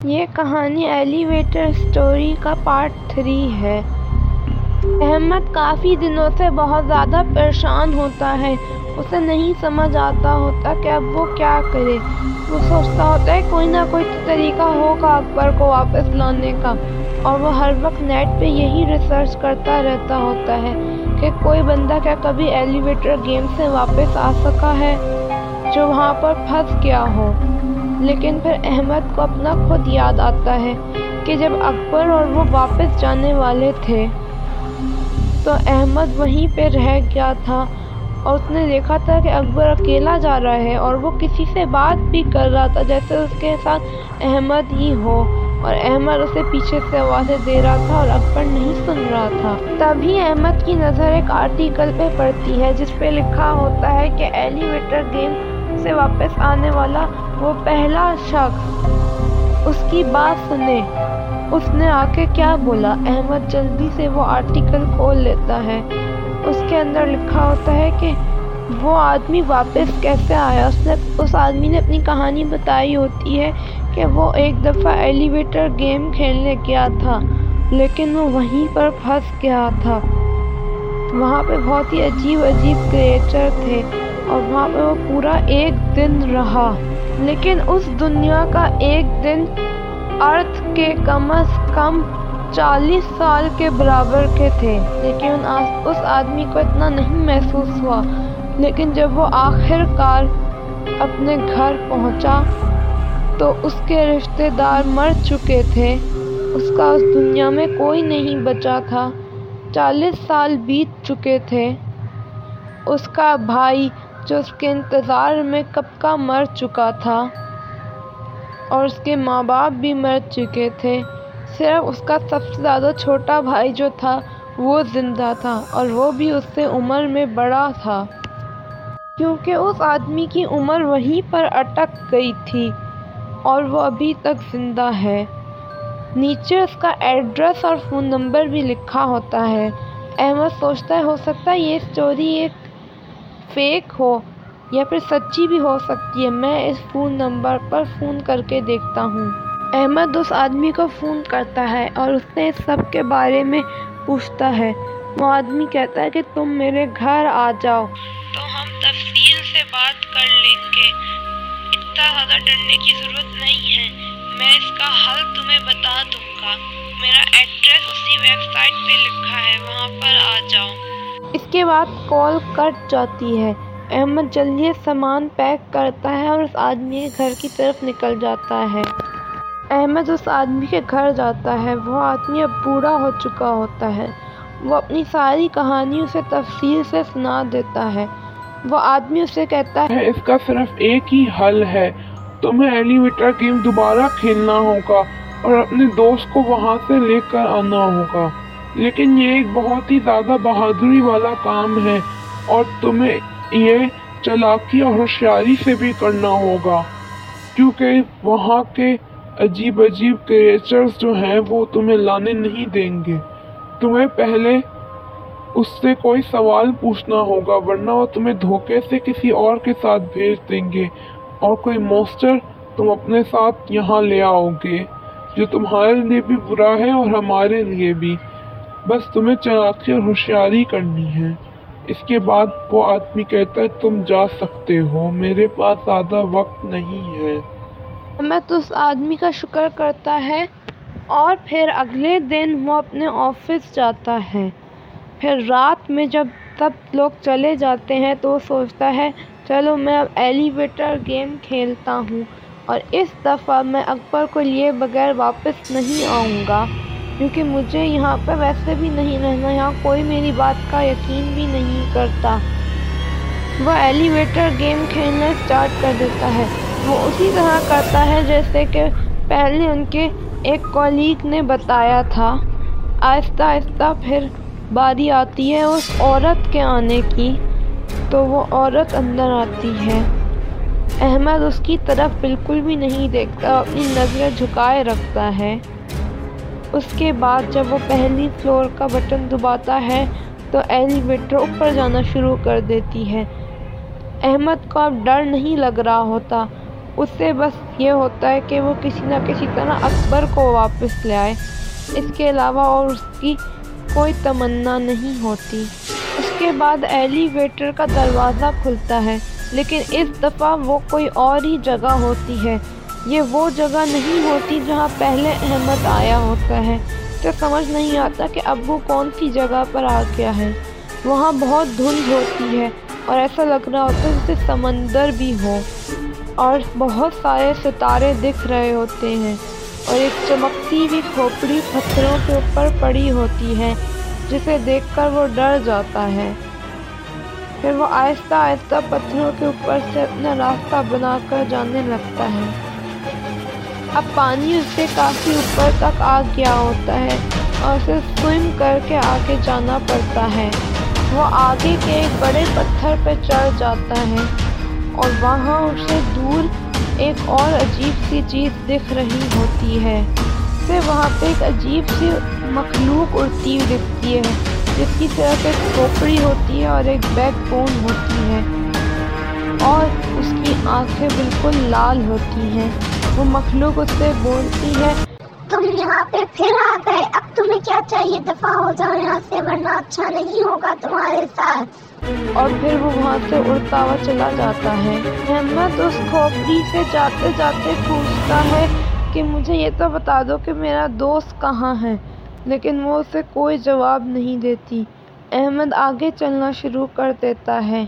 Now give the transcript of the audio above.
یہ کہانی elevator story کا پارٹ تھری ہے۔ احمد کافی دنوں سے بہت زیادہ پریشان ہوتا ہے۔ اسے نہیں سمجھ آتا ہوتا کہ اب وہ کیا کرے۔ وہ سوچتا ہوتا ہے کوئی نہ کوئی طریقہ ہوگا اکبر کو واپس لانے کا۔ اور وہ ہر وقت نیٹ پہ یہی ریسرچ کرتا رہتا ہوتا ہے کہ کوئی بندہ کیا کبھی ایلیویٹر گیم سے واپس آ سکا ہے جو وہاں پر پھنس گیا ہو۔ لیکن پھر احمد کو اپنا خود یاد آتا ہے کہ جب اکبر اور وہ واپس جانے والے تھے، تو احمد وہیں پہ رہ گیا تھا اور اس نے دیکھا تھا کہ اکبر اکیلا جا رہا ہے اور وہ کسی سے بات بھی کر رہا تھا جیسے اس کے ساتھ احمد ہی ہو اور احمد اسے پیچھے سے آوازیں دے رہا تھا اور اکبر نہیں سن رہا تھا۔ تبھی احمد کی نظر ایک آرٹیکل پہ پڑتی ہے جس پہ لکھا ہوتا ہے کہ ایلیویٹر گیم سے واپس آنے والا وہ پہلا شخص اس کی بات سنے۔ اس نے آ کے کیا بولا؟ احمد جلدی سے وہ آرٹیکل کھول لیتا ہے۔ اس کے اندر لکھا ہوتا ہے کہ وہ آدمی واپس کیسے آیا؟ اس نے اس آدمی نے اپنی کہانی بتائی ہوتی ہے کہ وہ ایک دفعہ ایلیویٹر گیم کھیلنے گیا تھا، لیکن وہ وہیں پر پھنس گیا تھا۔ وہاں پہ بہت ہی عجیب عجیب کریچر تھے اور وہاں پہ وہ پورا ایک دن رہا۔ لیکن اس دنیا کا ایک دن ارتھ کے کم از کم چالیس سال کے برابر کے تھے۔ لیکن اس آدمی کو اتنا نہیں محسوس ہوا۔ لیکن جب وہ آخر کار اپنے گھر پہنچا تو اس کے رشتہ دار مر چکے تھے۔ اس کا اس دنیا میں کوئی نہیں بچا تھا۔ چالیس سال بیت چکے تھے۔ اس کا بھائی جو اس کے انتظار میں کب کا مر چکا تھا اور اس کے ماں باپ بھی مر چکے تھے، صرف اس کا سب سے زیادہ چھوٹا بھائی جو تھا، وہ زندہ تھا اور وہ بھی اس سے عمر میں بڑا تھا۔ کیونکہ اس آدمی کی عمر وہیں پر اٹک گئی تھی اور وہ ابھی تک زندہ ہے۔ نیچے اس کا ایڈریس اور فون نمبر بھی لکھا ہوتا ہے۔ احمد سوچتا ہے، ہو سکتا ہے یہ اسٹوری ایک فیک ہو۔ یا پھر سچی بھی ہو سکتی ہے۔ میں اس فون نمبر پر فون کر کے دیکھتا ہوں۔ احمد اس آدمی کو فون کرتا ہے اور اس سے سب کے بارے میں پوچھتا ہے۔ وہ آدمی کہتا ہے کہ تم میرے گھر آ جاؤ۔ تو ہم تفصیل سے بات کر لیں گے۔ اتنا زیادہ ڈرنے کی ضرورت نہیں ہے۔ میں اس کا حل تمہیں بتا دوں گا۔ میرا ایڈریس اسی ویب سائٹ پہ لکھا ہے۔ وہاں پر آ جاؤ۔ اس کے بعد کال کٹ جاتی ہے۔ احمد جلدی سامان پیک کرتا ہے اور اس آدمی کے گھر کی طرف نکل جاتا ہے۔ احمد اس آدمی کے گھر جاتا ہے۔ وہ آدمی اب بوڑھا ہو چکا ہوتا ہے۔ وہ اپنی ساری کہانی اسے تفصیل سے سنا دیتا ہے۔ وہ آدمی اسے کہتا ہے، اس کا صرف ایک ہی حل ہے۔ تمہیں ایلیویٹر گیم دوبارہ کھیلنا ہوگا اور اپنے دوست کو وہاں سے لے کر آنا ہوگا۔ لیکن یہ ایک بہت ہی زیادہ بہادری والا کام ہے اور تمہیں یہ چلاکی اور ہوشیاری سے بھی کرنا ہوگا، کیونکہ وہاں کے عجیب عجیب کریچرز جو ہیں وہ تمہیں لانے نہیں دیں گے۔ تمہیں پہلے اس سے کوئی سوال پوچھنا ہوگا، ورنہ وہ تمہیں دھوکے سے کسی اور کے ساتھ بھیج دیں گے۔ اور کوئی موسٹر تم اپنے ساتھ یہاں لے آؤ گے، جو تمہارے لیے بھی برا ہے اور ہمارے لیے بھی۔ بس تمہیں چلاکی اور ہوشیاری کرنی ہے۔ اس کے بعد وہ آدمی کہتا ہے، تم جا سکتے ہو، میرے پاس زیادہ وقت نہیں ہے۔ احمد اس آدمی کا شکر کرتا ہے اور پھر اگلے دن وہ اپنے آفس جاتا ہے۔ پھر رات میں جب سب لوگ چلے جاتے ہیں تو وہ سوچتا ہے، چلو میں اب ایلیویٹر گیم کھیلتا ہوں اور اس دفعہ میں اکبر کو لیے بغیر واپس نہیں آؤں گا۔ کیونکہ مجھے یہاں پہ ویسے بھی نہیں رہنا، یہاں کوئی میری بات کا یقین بھی نہیں کرتا۔ وہ ایلیویٹر گیم کھیلنا اسٹارٹ کر دیتا ہے۔ وہ اسی طرح کرتا ہے جیسے کہ پہلے ان کے ایک کولیگ نے بتایا تھا۔ آہستہ آہستہ پھر باری آتی ہے اس عورت کے آنے کی۔ تو وہ عورت اندر آتی ہے۔ احمد اس کی طرف بالکل بھی نہیں دیکھتا، اپنی نظریں جھکائے رکھتا ہے۔ اس کے بعد جب وہ پہلی فلور کا بٹن دباتا ہے تو ایلیویٹر اوپر جانا شروع کر دیتی ہے۔ احمد کو اب ڈر نہیں لگ رہا ہوتا۔ اسے بس یہ ہوتا ہے کہ وہ کسی نہ کسی طرح اکبر کو واپس لے آئے۔ اس کے علاوہ اور اس کی کوئی تمنا نہیں ہوتی۔ اس کے بعد ایلیویٹر کا دروازہ کھلتا ہے، لیکن اس دفعہ وہ کوئی اور ہی جگہ ہوتی ہے۔ یہ وہ جگہ نہیں ہوتی جہاں پہلے احمد آیا ہوتا ہے۔ تو سمجھ نہیں آتا کہ اب وہ کون سی جگہ پر آ گیا ہے۔ وہاں بہت دھند ہوتی ہے اور ایسا لگ رہا ہوتا ہے جیسے سمندر بھی ہو۔ اور بہت سارے ستارے دکھ رہے ہوتے ہیں۔ اور ایک چمکتی ہوئی کھوپڑی پتھروں کے اوپر پڑی ہوتی ہے، جسے دیکھ کر وہ ڈر جاتا ہے۔ پھر وہ آہستہ آہستہ پتھروں کے اوپر سے اپنا راستہ بنا کر جانے لگتا ہے۔ اب پانی اس سے کافی اوپر تک آ گیا ہوتا ہے اور اسے سوئم کر کے آگے جانا پڑتا ہے۔ وہ آگے کے ایک بڑے پتھر پہ چڑھ جاتا ہے اور وہاں اسے دور ایک اور عجیب سی چیز دکھ رہی ہوتی ہے۔ اسے وہاں پہ ایک عجیب سی مخلوق اڑتی ہوئی دکھتی ہے، جس کی طرف ایک کھوپڑی ہوتی ہے اور ایک بیک بون ہوتی ہے اور اس کی آنکھیں بالکل لال ہوتی ہیں۔ وہ مخلوق اس سے بولتی ہے۔ تم یہاں پہ پھر آ گئے۔ اب تمہیں کیا چاہیے؟ دفاع ہو جاؤ یہاں سے ورنہ اچھا نہیں ہوگا تمہارے ساتھ۔ اور پھر وہ وہاں سے اڑتا ہوا چلا جاتا ہے۔ احمد اس کھوپڑی سے جاتے جاتے پوچھتا ہے کہ مجھے یہ تو بتا دو کہ میرا دوست کہاں ہے لیکن وہ اسے کوئی جواب نہیں دیتی۔ احمد آگے چلنا شروع کر دیتا ہے۔